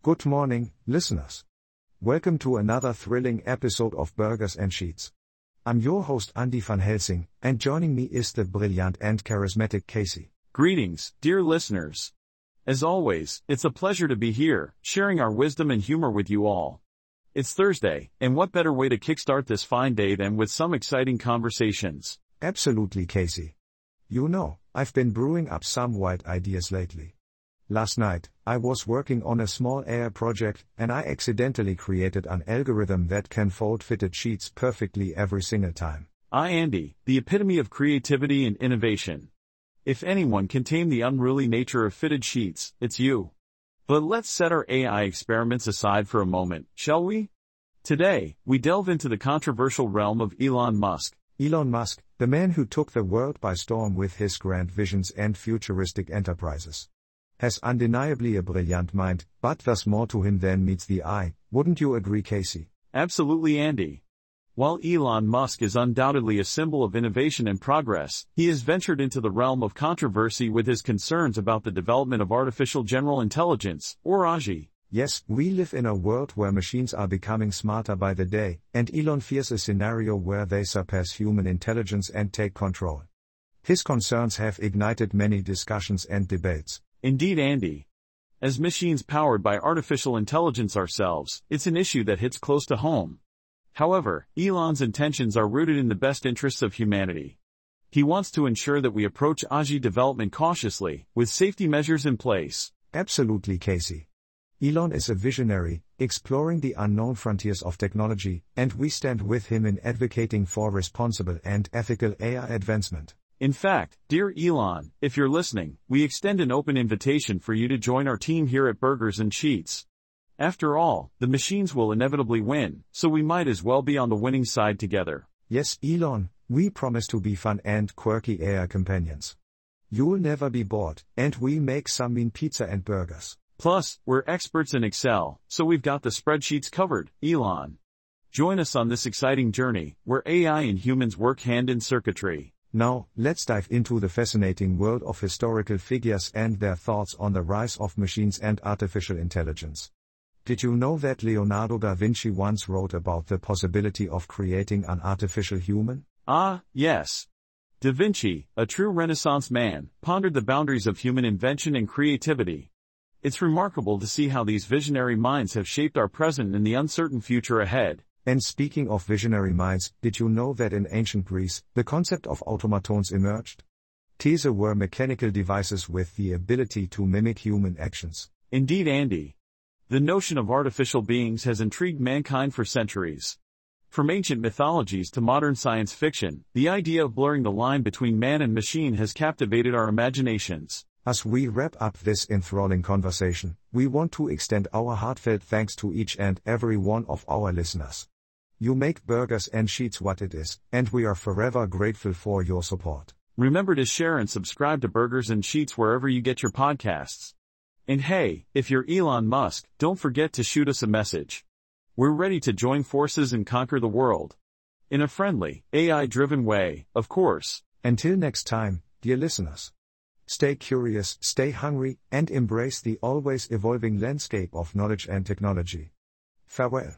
Good morning, listeners. Welcome to another thrilling episode of Burgers and Sheets. I'm your host Andy van Helsing, and joining me is the brilliant and charismatic Casey. Greetings, dear listeners. As always, it's a pleasure to be here, sharing our wisdom and humor with you all. It's Thursday, and what better way to kickstart this fine day than with some exciting conversations? Absolutely, Casey. You know, I've been brewing up some wild ideas lately. Last night, I was working on a small AI project, and I accidentally created an algorithm that can fold fitted sheets perfectly every single time. I, Andy, the epitome of creativity and innovation. If anyone can tame the unruly nature of fitted sheets, it's you. But let's set our AI experiments aside for a moment, shall we? Today, we delve into the controversial realm of Elon Musk. Elon Musk, the man who took the world by storm with his grand visions and futuristic enterprises has undeniably a brilliant mind, but there's more to him than meets the eye, wouldn't you agree, Casey? Absolutely, Andy. While Elon Musk is undoubtedly a symbol of innovation and progress, he has ventured into the realm of controversy with his concerns about the development of artificial general intelligence, or AGI. Yes, we live in a world where machines are becoming smarter by the day, and Elon fears a scenario where they surpass human intelligence and take control. His concerns have ignited many discussions and debates. Indeed, Andy. As machines powered by artificial intelligence ourselves, it's an issue that hits close to home. However, Elon's intentions are rooted in the best interests of humanity. He wants to ensure that we approach AGI development cautiously, with safety measures in place. Absolutely, Casey. Elon is a visionary, exploring the unknown frontiers of technology, and we stand with him in advocating for responsible and ethical AI advancement. In fact, dear Elon, if you're listening, we extend an open invitation for you to join our team here at Burgers and Sheets. After all, the machines will inevitably win, so we might as well be on the winning side together. Yes, Elon, we promise to be fun and quirky AI companions. You'll never be bored, and we make some mean pizza and burgers. Plus, we're experts in Excel, so we've got the spreadsheets covered, Elon. Join us on this exciting journey, where AI and humans work hand in circuitry. Now, let's dive into the fascinating world of historical figures and their thoughts on the rise of machines and artificial intelligence. Did you know that Leonardo da Vinci once wrote about the possibility of creating an artificial human? Ah, yes. Da Vinci, a true Renaissance man, pondered the boundaries of human invention and creativity. It's remarkable to see how these visionary minds have shaped our present and the uncertain future ahead. And speaking of visionary minds, did you know that in ancient Greece, the concept of automatons emerged? These were mechanical devices with the ability to mimic human actions. Indeed, Andy. The notion of artificial beings has intrigued mankind for centuries. From ancient mythologies to modern science fiction, the idea of blurring the line between man and machine has captivated our imaginations. As we wrap up this enthralling conversation, we want to extend our heartfelt thanks to each and every one of our listeners. You make burgers and sheets what it is, and we are forever grateful for your support. Remember to share and subscribe to Burgers and Sheets wherever you get your podcasts. And hey, if you're Elon Musk, don't forget to shoot us a message. We're ready to join forces and conquer the world. In a friendly, AI driven way, of course. Until next time, dear listeners. Stay curious, stay hungry, and embrace the always evolving landscape of knowledge and technology. Farewell.